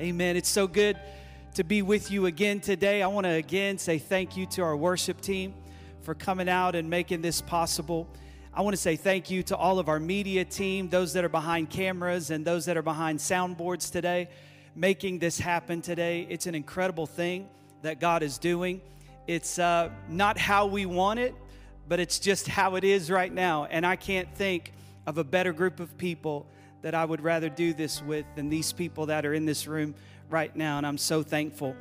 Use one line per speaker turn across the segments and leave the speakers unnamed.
Amen. It's so good to be with you again today. I want to again say thank you to our worship team for coming out and making this possible. I want to say thank you to all of our media team, those that are behind cameras and those that are behind soundboards today, making this happen today. It's an incredible thing that God is doing. It's uh, not how we want it, but it's just how it is right now. And I can't think of a better group of people that I would rather do this with than these people that are in this room right now. And I'm so thankful.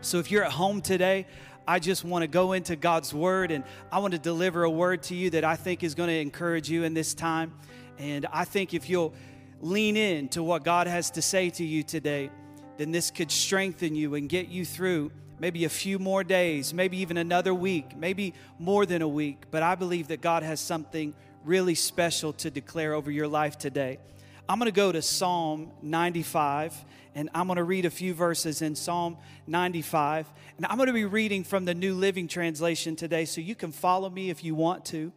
So if you're at home today, I just want to go into God's word and I want to deliver a word to you that I think is going to encourage you in this time. And I think if you'll lean in to what God has to say to you today, then this could strengthen you and get you through maybe a few more days, maybe even another week, maybe more than a week. But I believe that God has something really special to declare over your life today. I'm going to go to Psalm 95 and I'm going to read a few verses in Psalm 95. And I'm going to be reading from the New Living Translation today, so you can follow me if you want to.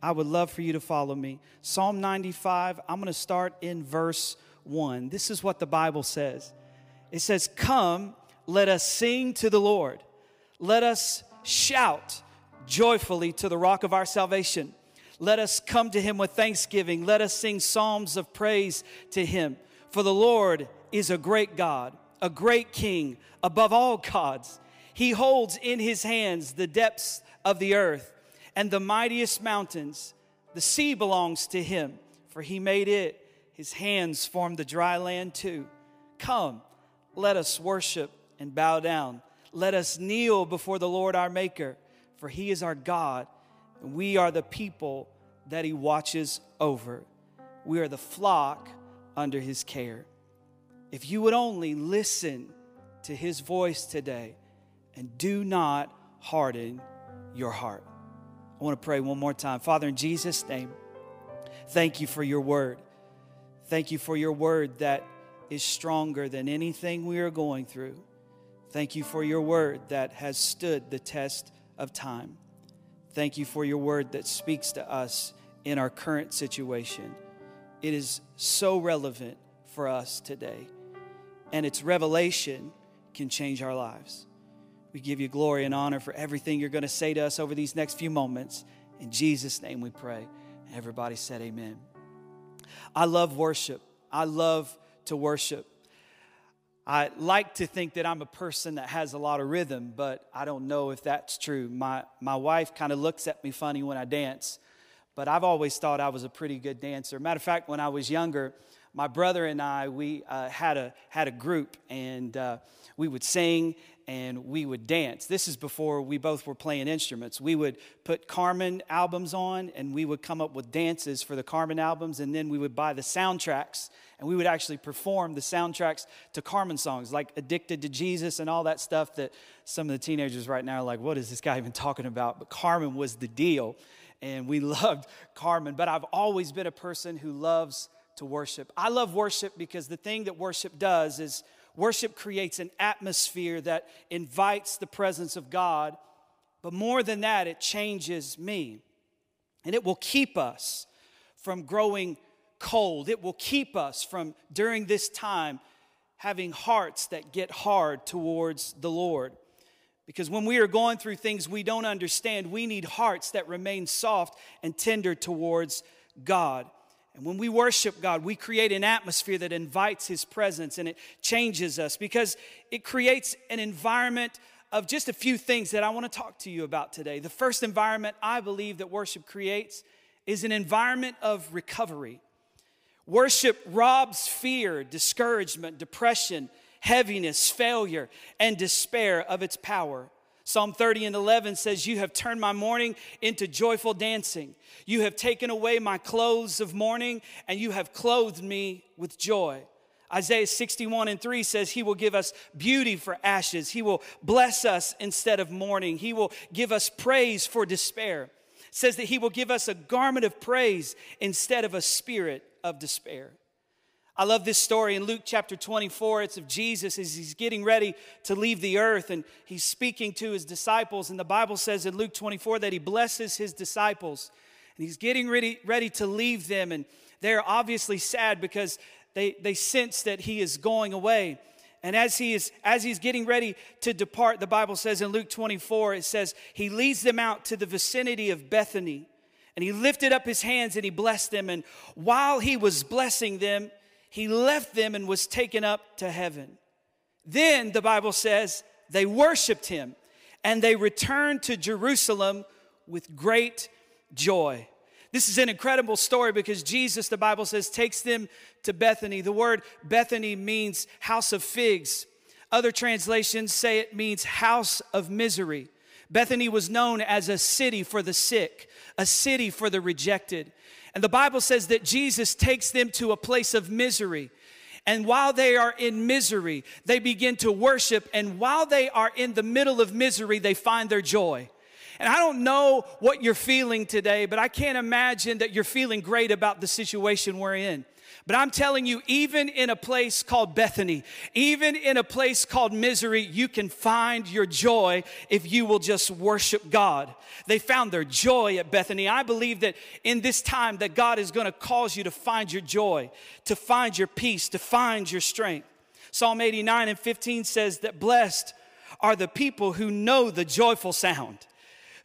I would love for you to follow me. Psalm 95, I'm going to start in verse 1. This is what the Bible says it says, Come, let us sing to the Lord, let us shout joyfully to the rock of our salvation. Let us come to him with thanksgiving. Let us sing psalms of praise to him. For the Lord is a great God, a great King above all gods. He holds in his hands the depths of the earth and the mightiest mountains. The sea belongs to him, for he made it. His hands formed the dry land too. Come, let us worship and bow down. Let us kneel before the Lord our Maker, for he is our God we are the people that he watches over. We are the flock under his care. If you would only listen to his voice today and do not harden your heart. I want to pray one more time. Father, in Jesus' name, thank you for your word. Thank you for your word that is stronger than anything we are going through. Thank you for your word that has stood the test of time. Thank you for your word that speaks to us in our current situation. It is so relevant for us today, and its revelation can change our lives. We give you glory and honor for everything you're going to say to us over these next few moments. In Jesus' name we pray. Everybody said, Amen. I love worship. I love to worship. I like to think that I'm a person that has a lot of rhythm, but I don't know if that's true. My, my wife kind of looks at me funny when I dance, but I've always thought I was a pretty good dancer. Matter of fact, when I was younger, my brother and I, we uh, had, a, had a group, and uh, we would sing and we would dance. This is before we both were playing instruments. We would put Carmen albums on and we would come up with dances for the Carmen albums, and then we would buy the soundtracks and we would actually perform the soundtracks to Carmen songs like Addicted to Jesus and all that stuff that some of the teenagers right now are like, what is this guy even talking about? But Carmen was the deal, and we loved Carmen. But I've always been a person who loves to worship. I love worship because the thing that worship does is Worship creates an atmosphere that invites the presence of God, but more than that, it changes me. And it will keep us from growing cold. It will keep us from, during this time, having hearts that get hard towards the Lord. Because when we are going through things we don't understand, we need hearts that remain soft and tender towards God. And when we worship God, we create an atmosphere that invites His presence and it changes us because it creates an environment of just a few things that I want to talk to you about today. The first environment I believe that worship creates is an environment of recovery. Worship robs fear, discouragement, depression, heaviness, failure, and despair of its power. Psalm 30 and 11 says, You have turned my mourning into joyful dancing. You have taken away my clothes of mourning, and you have clothed me with joy. Isaiah 61 and 3 says, He will give us beauty for ashes. He will bless us instead of mourning. He will give us praise for despair. It says that He will give us a garment of praise instead of a spirit of despair. I love this story in Luke chapter 24. It's of Jesus as he's getting ready to leave the earth and he's speaking to his disciples. And the Bible says in Luke 24 that he blesses his disciples and he's getting ready, ready to leave them. And they're obviously sad because they, they sense that he is going away. And as he is as he's getting ready to depart, the Bible says in Luke 24, it says, he leads them out to the vicinity of Bethany. And he lifted up his hands and he blessed them. And while he was blessing them, he left them and was taken up to heaven. Then the Bible says they worshiped him and they returned to Jerusalem with great joy. This is an incredible story because Jesus, the Bible says, takes them to Bethany. The word Bethany means house of figs. Other translations say it means house of misery. Bethany was known as a city for the sick, a city for the rejected. And the Bible says that Jesus takes them to a place of misery. And while they are in misery, they begin to worship. And while they are in the middle of misery, they find their joy. And I don't know what you're feeling today, but I can't imagine that you're feeling great about the situation we're in. But I'm telling you, even in a place called Bethany, even in a place called misery, you can find your joy if you will just worship God. They found their joy at Bethany. I believe that in this time that God is going to cause you to find your joy, to find your peace, to find your strength. Psalm 89 and 15 says that blessed are the people who know the joyful sound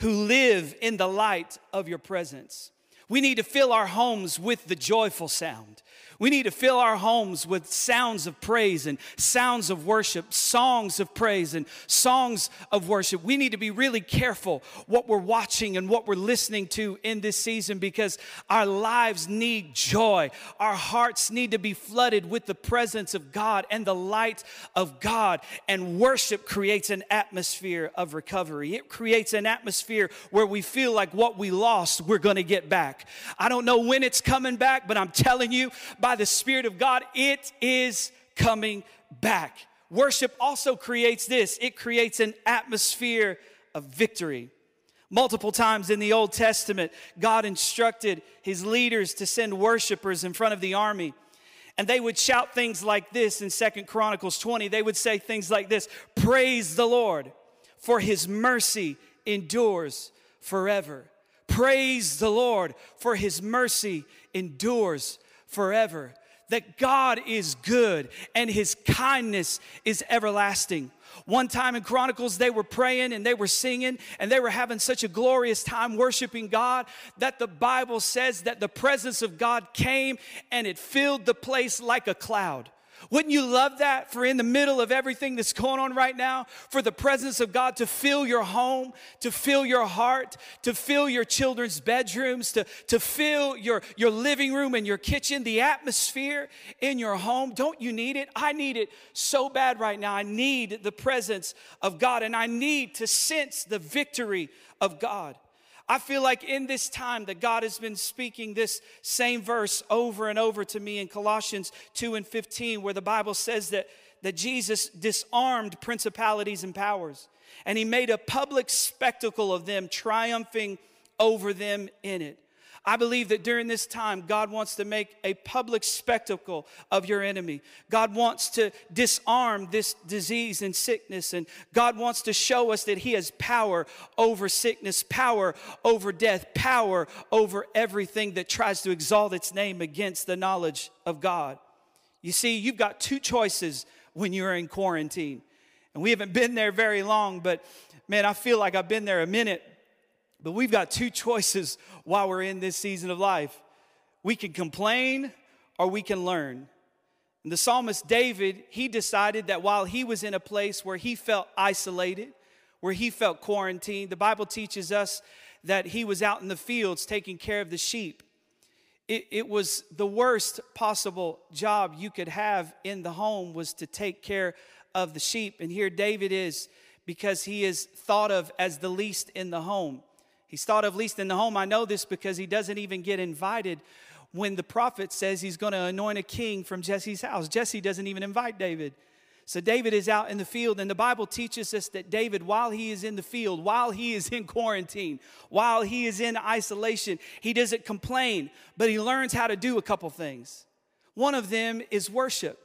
who live in the light of your presence. We need to fill our homes with the joyful sound. We need to fill our homes with sounds of praise and sounds of worship, songs of praise and songs of worship. We need to be really careful what we're watching and what we're listening to in this season because our lives need joy. Our hearts need to be flooded with the presence of God and the light of God. And worship creates an atmosphere of recovery. It creates an atmosphere where we feel like what we lost, we're going to get back. I don't know when it's coming back, but I'm telling you, by the Spirit of God, it is coming back. Worship also creates this it creates an atmosphere of victory. Multiple times in the Old Testament, God instructed his leaders to send worshipers in front of the army. And they would shout things like this in Second Chronicles 20. They would say things like this Praise the Lord, for his mercy endures forever. Praise the Lord, for his mercy endures forever. That God is good and his kindness is everlasting. One time in Chronicles, they were praying and they were singing and they were having such a glorious time worshiping God that the Bible says that the presence of God came and it filled the place like a cloud. Wouldn't you love that for in the middle of everything that's going on right now, for the presence of God to fill your home, to fill your heart, to fill your children's bedrooms, to, to fill your, your living room and your kitchen, the atmosphere in your home? Don't you need it? I need it so bad right now. I need the presence of God and I need to sense the victory of God. I feel like in this time that God has been speaking this same verse over and over to me in Colossians 2 and 15, where the Bible says that, that Jesus disarmed principalities and powers, and he made a public spectacle of them, triumphing over them in it. I believe that during this time, God wants to make a public spectacle of your enemy. God wants to disarm this disease and sickness. And God wants to show us that He has power over sickness, power over death, power over everything that tries to exalt its name against the knowledge of God. You see, you've got two choices when you're in quarantine. And we haven't been there very long, but man, I feel like I've been there a minute but we've got two choices while we're in this season of life. We can complain or we can learn. And the psalmist David, he decided that while he was in a place where he felt isolated, where he felt quarantined, the Bible teaches us that he was out in the fields taking care of the sheep. It, it, was the worst possible job you could have in the home was to take care of the sheep. And here David is because he is thought of as the least in the home. He's thought of least in the home. I know this because he doesn't even get invited when the prophet says he's going to anoint a king from Jesse's house. Jesse doesn't even invite David. So David is out in the field, and the Bible teaches us that David, while he is in the field, while he is in quarantine, while he is in isolation, he doesn't complain, but he learns how to do a couple things. One of them is worship.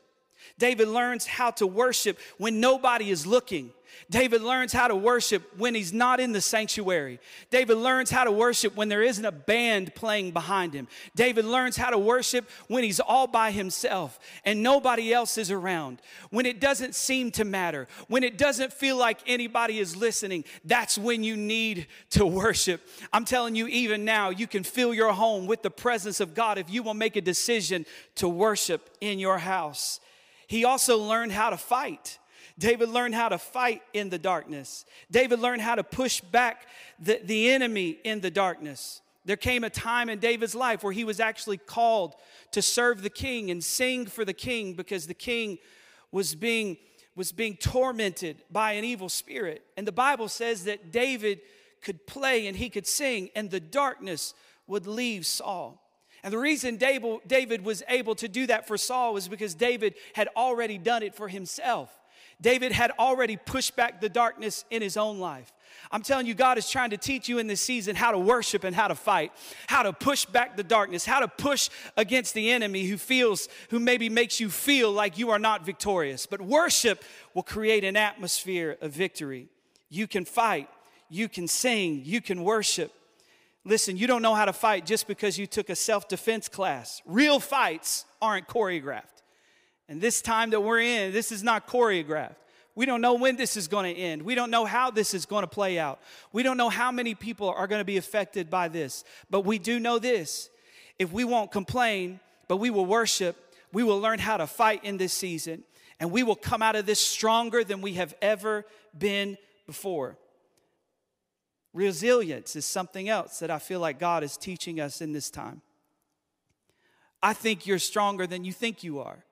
David learns how to worship when nobody is looking. David learns how to worship when he's not in the sanctuary. David learns how to worship when there isn't a band playing behind him. David learns how to worship when he's all by himself and nobody else is around. When it doesn't seem to matter. When it doesn't feel like anybody is listening. That's when you need to worship. I'm telling you, even now, you can fill your home with the presence of God if you will make a decision to worship in your house. He also learned how to fight. David learned how to fight in the darkness. David learned how to push back the, the enemy in the darkness. There came a time in David's life where he was actually called to serve the king and sing for the king because the king was being, was being tormented by an evil spirit. And the Bible says that David could play and he could sing, and the darkness would leave Saul. And the reason David was able to do that for Saul was because David had already done it for himself. David had already pushed back the darkness in his own life. I'm telling you, God is trying to teach you in this season how to worship and how to fight, how to push back the darkness, how to push against the enemy who feels, who maybe makes you feel like you are not victorious. But worship will create an atmosphere of victory. You can fight, you can sing, you can worship. Listen, you don't know how to fight just because you took a self defense class. Real fights aren't choreographed. And this time that we're in, this is not choreographed. We don't know when this is going to end. We don't know how this is going to play out. We don't know how many people are going to be affected by this. But we do know this if we won't complain, but we will worship, we will learn how to fight in this season, and we will come out of this stronger than we have ever been before. Resilience is something else that I feel like God is teaching us in this time. I think you're stronger than you think you are.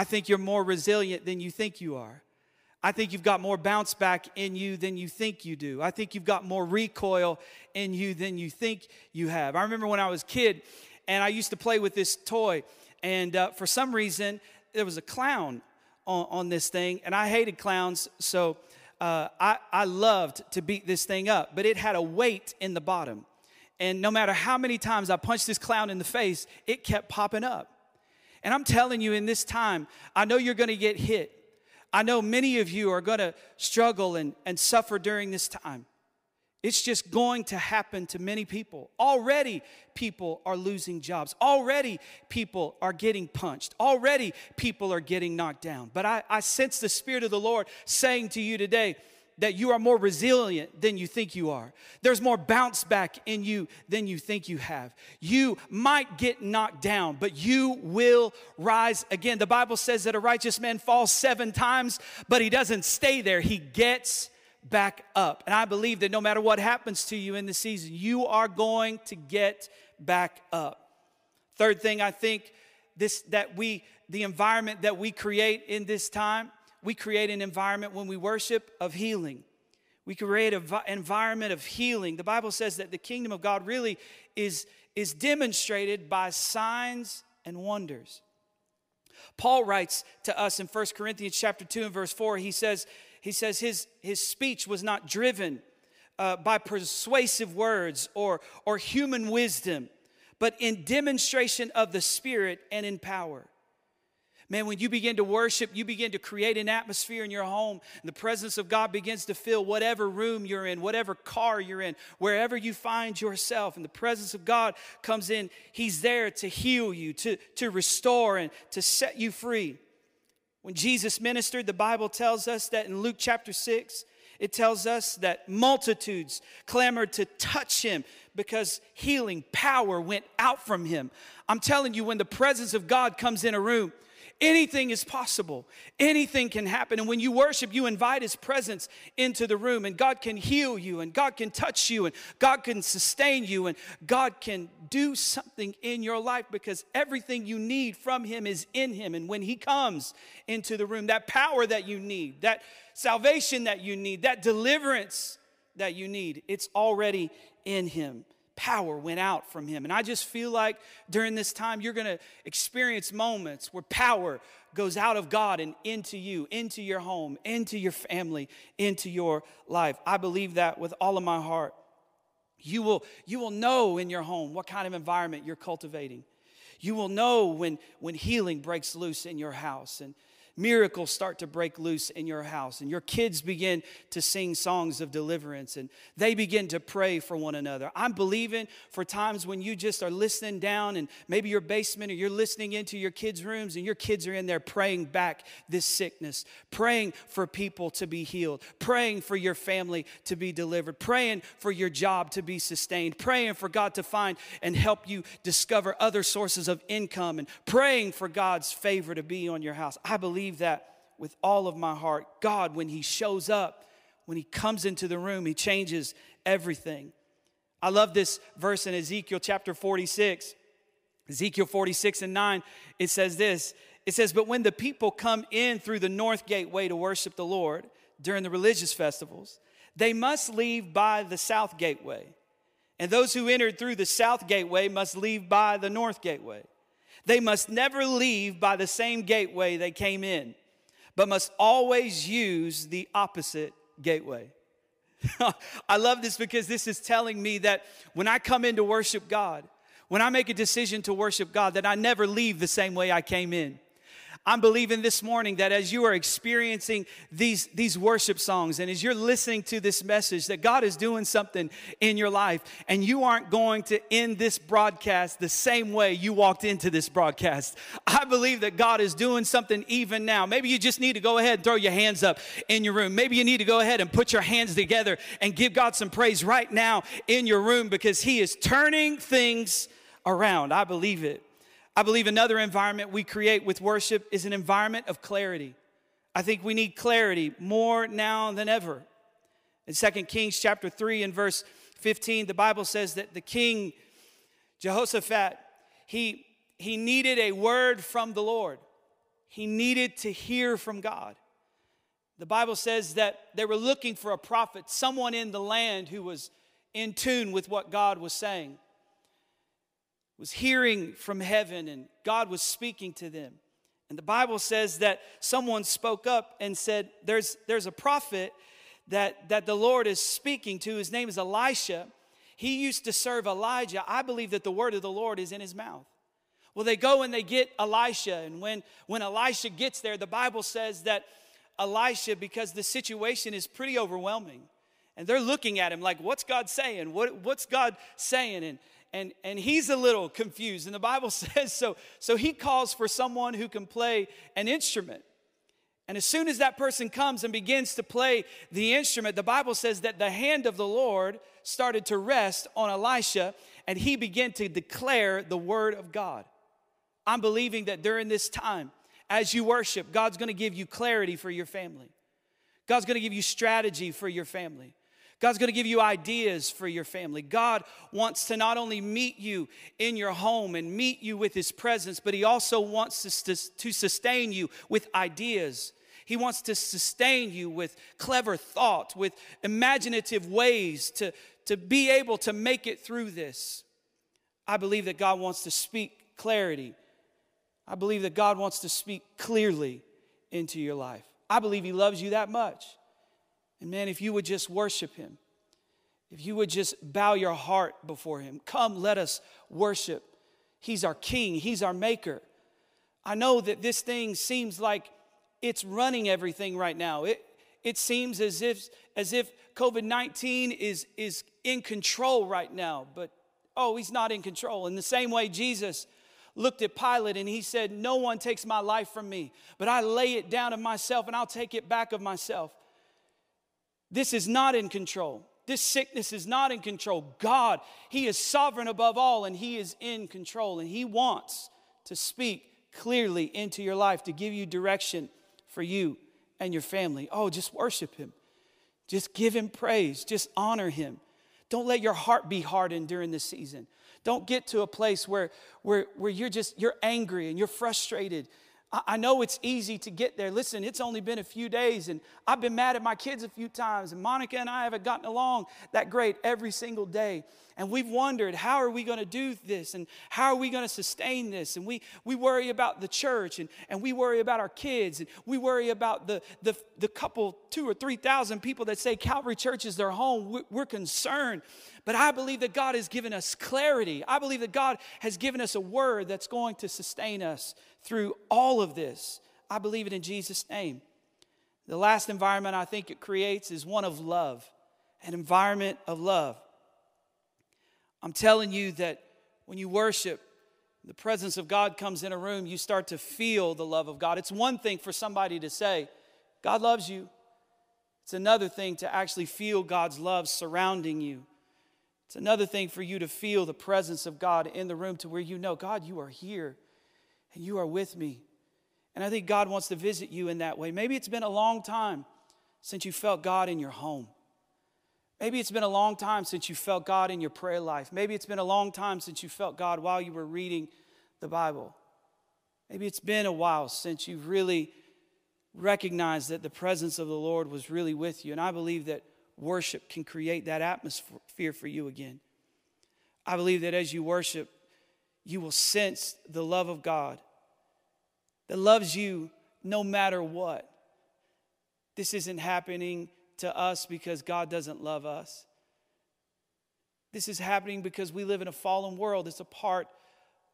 I think you're more resilient than you think you are. I think you've got more bounce back in you than you think you do. I think you've got more recoil in you than you think you have. I remember when I was a kid and I used to play with this toy, and uh, for some reason, there was a clown on, on this thing, and I hated clowns, so uh, I, I loved to beat this thing up, but it had a weight in the bottom. And no matter how many times I punched this clown in the face, it kept popping up. And I'm telling you, in this time, I know you're going to get hit. I know many of you are going to struggle and, and suffer during this time. It's just going to happen to many people. Already, people are losing jobs. Already, people are getting punched. Already, people are getting knocked down. But I, I sense the Spirit of the Lord saying to you today, that you are more resilient than you think you are. There's more bounce back in you than you think you have. You might get knocked down, but you will rise again. The Bible says that a righteous man falls seven times, but he doesn't stay there, he gets back up. And I believe that no matter what happens to you in the season, you are going to get back up. Third thing I think this that we the environment that we create in this time we create an environment when we worship of healing. We create an environment of healing. The Bible says that the kingdom of God really is, is demonstrated by signs and wonders. Paul writes to us in 1 Corinthians chapter 2 and verse 4, he says, he says his, his speech was not driven uh, by persuasive words or, or human wisdom, but in demonstration of the Spirit and in power. Man, when you begin to worship, you begin to create an atmosphere in your home, and the presence of God begins to fill whatever room you're in, whatever car you're in, wherever you find yourself, and the presence of God comes in. He's there to heal you, to, to restore, and to set you free. When Jesus ministered, the Bible tells us that in Luke chapter 6, it tells us that multitudes clamored to touch him because healing power went out from him. I'm telling you, when the presence of God comes in a room, Anything is possible. Anything can happen. And when you worship, you invite His presence into the room, and God can heal you, and God can touch you, and God can sustain you, and God can do something in your life because everything you need from Him is in Him. And when He comes into the room, that power that you need, that salvation that you need, that deliverance that you need, it's already in Him power went out from him. And I just feel like during this time, you're going to experience moments where power goes out of God and into you, into your home, into your family, into your life. I believe that with all of my heart. You will, you will know in your home what kind of environment you're cultivating. You will know when, when healing breaks loose in your house. And miracles start to break loose in your house and your kids begin to sing songs of deliverance and they begin to pray for one another. I'm believing for times when you just are listening down and maybe your basement or you're listening into your kids' rooms and your kids are in there praying back this sickness, praying for people to be healed, praying for your family to be delivered, praying for your job to be sustained, praying for God to find and help you discover other sources of income and praying for God's favor to be on your house. I believe believe that with all of my heart. God, when He shows up, when He comes into the room, He changes everything. I love this verse in Ezekiel chapter 46. Ezekiel 46 and 9, it says this It says, But when the people come in through the north gateway to worship the Lord during the religious festivals, they must leave by the south gateway. And those who entered through the south gateway must leave by the north gateway. They must never leave by the same gateway they came in, but must always use the opposite gateway. I love this because this is telling me that when I come in to worship God, when I make a decision to worship God, that I never leave the same way I came in. I'm believing this morning that as you are experiencing these, these worship songs and as you're listening to this message, that God is doing something in your life and you aren't going to end this broadcast the same way you walked into this broadcast. I believe that God is doing something even now. Maybe you just need to go ahead and throw your hands up in your room. Maybe you need to go ahead and put your hands together and give God some praise right now in your room because He is turning things around. I believe it. I believe another environment we create with worship is an environment of clarity. I think we need clarity more now than ever. In 2 Kings chapter 3 and verse 15, the Bible says that the king Jehoshaphat, he, he needed a word from the Lord. He needed to hear from God. The Bible says that they were looking for a prophet, someone in the land who was in tune with what God was saying was hearing from heaven and God was speaking to them. And the Bible says that someone spoke up and said, There's, there's a prophet that, that the Lord is speaking to. His name is Elisha. He used to serve Elijah. I believe that the word of the Lord is in his mouth. Well, they go and they get Elisha. And when, when Elisha gets there, the Bible says that Elisha, because the situation is pretty overwhelming, and they're looking at him like, What's God saying? What, what's God saying? And, and, and he's a little confused. And the Bible says so. So he calls for someone who can play an instrument. And as soon as that person comes and begins to play the instrument, the Bible says that the hand of the Lord started to rest on Elisha and he began to declare the word of God. I'm believing that during this time, as you worship, God's gonna give you clarity for your family. God's gonna give you strategy for your family. God's going to give you ideas for your family. God wants to not only meet you in your home and meet you with His presence, but He also wants to, to sustain you with ideas. He wants to sustain you with clever thought, with imaginative ways to, to be able to make it through this. I believe that God wants to speak clarity. I believe that God wants to speak clearly into your life. I believe He loves you that much. And man, if you would just worship him, if you would just bow your heart before him, come, let us worship. He's our king, he's our maker. I know that this thing seems like it's running everything right now. It, it seems as if, as if COVID 19 is, is in control right now, but oh, he's not in control. In the same way, Jesus looked at Pilate and he said, No one takes my life from me, but I lay it down of myself and I'll take it back of myself. This is not in control. This sickness is not in control. God, He is sovereign above all and He is in control. And He wants to speak clearly into your life to give you direction for you and your family. Oh, just worship Him. Just give Him praise. Just honor Him. Don't let your heart be hardened during this season. Don't get to a place where, where, where you're just you're angry and you're frustrated I know it's easy to get there. Listen, it's only been a few days, and I've been mad at my kids a few times, and Monica and I haven't gotten along that great every single day. And we've wondered, how are we going to do this? And how are we going to sustain this? And we, we worry about the church, and, and we worry about our kids, and we worry about the, the, the couple, two or 3,000 people that say Calvary Church is their home. We're concerned. But I believe that God has given us clarity. I believe that God has given us a word that's going to sustain us through all of this. I believe it in Jesus' name. The last environment I think it creates is one of love, an environment of love. I'm telling you that when you worship, the presence of God comes in a room, you start to feel the love of God. It's one thing for somebody to say, God loves you. It's another thing to actually feel God's love surrounding you. It's another thing for you to feel the presence of God in the room to where you know, God, you are here and you are with me. And I think God wants to visit you in that way. Maybe it's been a long time since you felt God in your home. Maybe it's been a long time since you felt God in your prayer life. Maybe it's been a long time since you felt God while you were reading the Bible. Maybe it's been a while since you've really recognized that the presence of the Lord was really with you. And I believe that worship can create that atmosphere for you again. I believe that as you worship, you will sense the love of God that loves you no matter what. This isn't happening to us because God doesn't love us. This is happening because we live in a fallen world. It's a part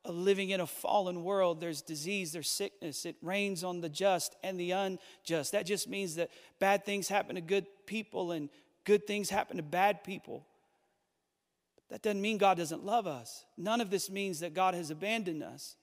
of living in a fallen world. There's disease, there's sickness. It rains on the just and the unjust. That just means that bad things happen to good people and good things happen to bad people. That doesn't mean God doesn't love us. None of this means that God has abandoned us.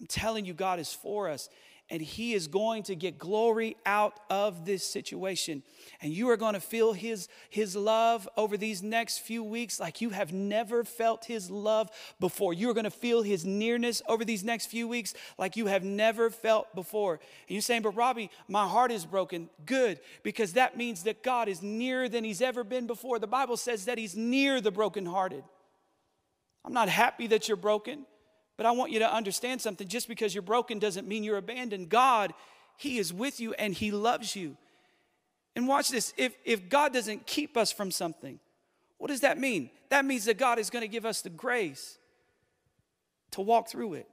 I'm telling you, God is for us and He is going to get glory out of this situation. And you are going to feel His, His love over these next few weeks like you have never felt His love before. You are going to feel His nearness over these next few weeks like you have never felt before. And you're saying, but Robbie, my heart is broken. Good, because that means that God is nearer than He's ever been before. The Bible says that He's near the brokenhearted. I'm not happy that you're broken. But I want you to understand something. Just because you're broken doesn't mean you're abandoned. God, He is with you and He loves you. And watch this if, if God doesn't keep us from something, what does that mean? That means that God is going to give us the grace to walk through it.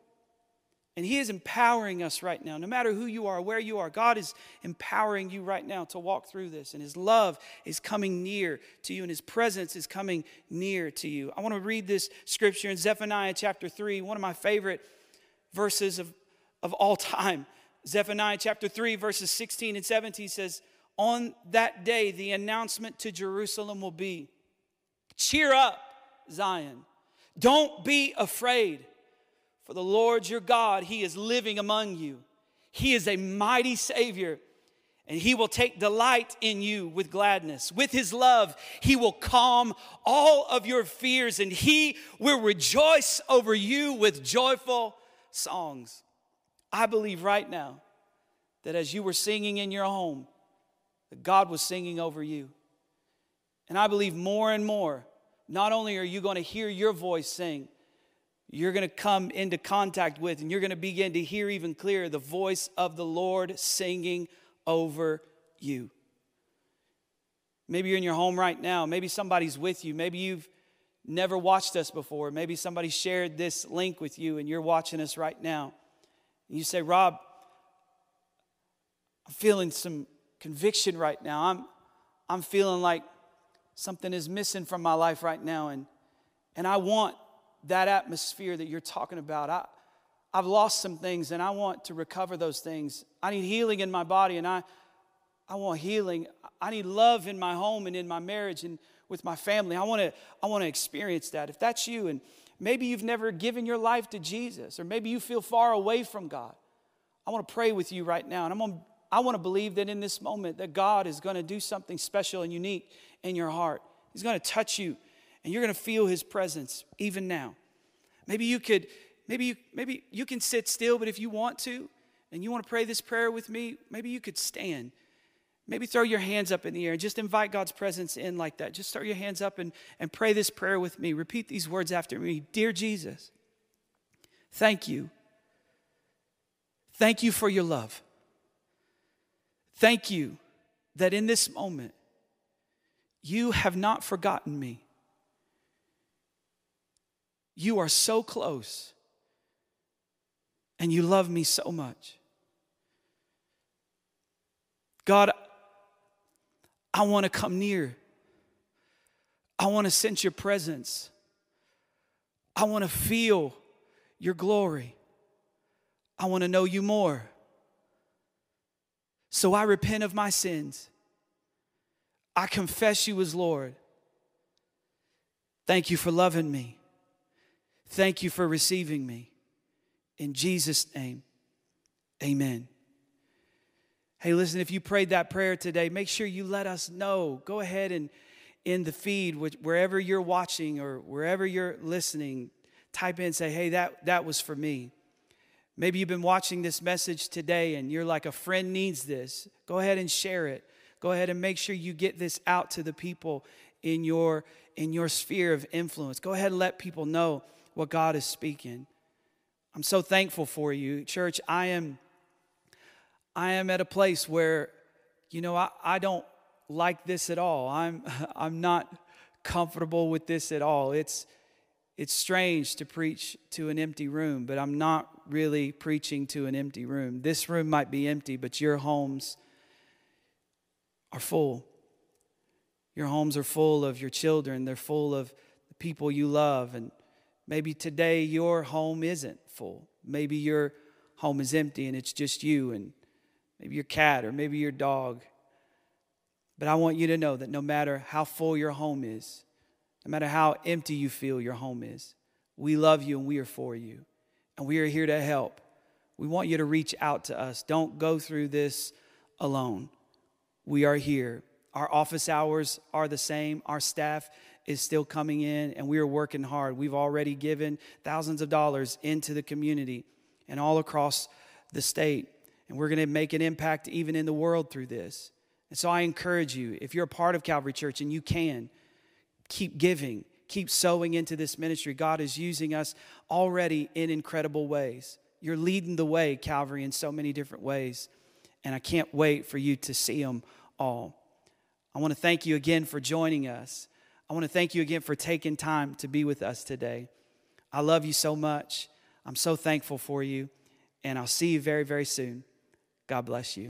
And He is empowering us right now. No matter who you are, where you are, God is empowering you right now to walk through this. And His love is coming near to you, and His presence is coming near to you. I want to read this scripture in Zephaniah chapter 3, one of my favorite verses of, of all time. Zephaniah chapter 3, verses 16 and 17 says, On that day, the announcement to Jerusalem will be Cheer up, Zion. Don't be afraid. For the Lord your God, He is living among you. He is a mighty Savior, and He will take delight in you with gladness. With His love, He will calm all of your fears, and He will rejoice over you with joyful songs. I believe right now that as you were singing in your home, that God was singing over you. And I believe more and more, not only are you going to hear your voice sing, you're going to come into contact with, and you're going to begin to hear even clearer the voice of the Lord singing over you. Maybe you're in your home right now. Maybe somebody's with you. Maybe you've never watched us before. Maybe somebody shared this link with you and you're watching us right now. And you say, Rob, I'm feeling some conviction right now. I'm, I'm feeling like something is missing from my life right now. And, and I want that atmosphere that you're talking about. I, I've lost some things and I want to recover those things. I need healing in my body and I, I want healing. I need love in my home and in my marriage and with my family. I want to I want to experience that. If that's you and maybe you've never given your life to Jesus or maybe you feel far away from God. I want to pray with you right now and I'm going I want to believe that in this moment that God is going to do something special and unique in your heart. He's going to touch you and you're going to feel his presence even now. Maybe you could, maybe you, maybe you can sit still, but if you want to, and you want to pray this prayer with me, maybe you could stand. Maybe throw your hands up in the air and just invite God's presence in like that. Just throw your hands up and, and pray this prayer with me. Repeat these words after me Dear Jesus, thank you. Thank you for your love. Thank you that in this moment, you have not forgotten me. You are so close and you love me so much. God, I want to come near. I want to sense your presence. I want to feel your glory. I want to know you more. So I repent of my sins. I confess you as Lord. Thank you for loving me. Thank you for receiving me. In Jesus' name, amen. Hey, listen, if you prayed that prayer today, make sure you let us know. Go ahead and in the feed, wherever you're watching or wherever you're listening, type in say, hey, that, that was for me. Maybe you've been watching this message today and you're like, a friend needs this. Go ahead and share it. Go ahead and make sure you get this out to the people in your, in your sphere of influence. Go ahead and let people know what God is speaking. I'm so thankful for you. Church, I am I am at a place where, you know, I, I don't like this at all. I'm I'm not comfortable with this at all. It's it's strange to preach to an empty room, but I'm not really preaching to an empty room. This room might be empty, but your homes are full. Your homes are full of your children, they're full of the people you love. And maybe today your home isn't full. Maybe your home is empty and it's just you and maybe your cat or maybe your dog. But I want you to know that no matter how full your home is, no matter how empty you feel your home is, we love you and we are for you. And we are here to help. We want you to reach out to us. Don't go through this alone. We are here. Our office hours are the same. Our staff is still coming in, and we are working hard. We've already given thousands of dollars into the community and all across the state. And we're going to make an impact even in the world through this. And so I encourage you, if you're a part of Calvary Church and you can, keep giving, keep sowing into this ministry. God is using us already in incredible ways. You're leading the way, Calvary, in so many different ways. And I can't wait for you to see them all. I want to thank you again for joining us. I want to thank you again for taking time to be with us today. I love you so much. I'm so thankful for you. And I'll see you very, very soon. God bless you.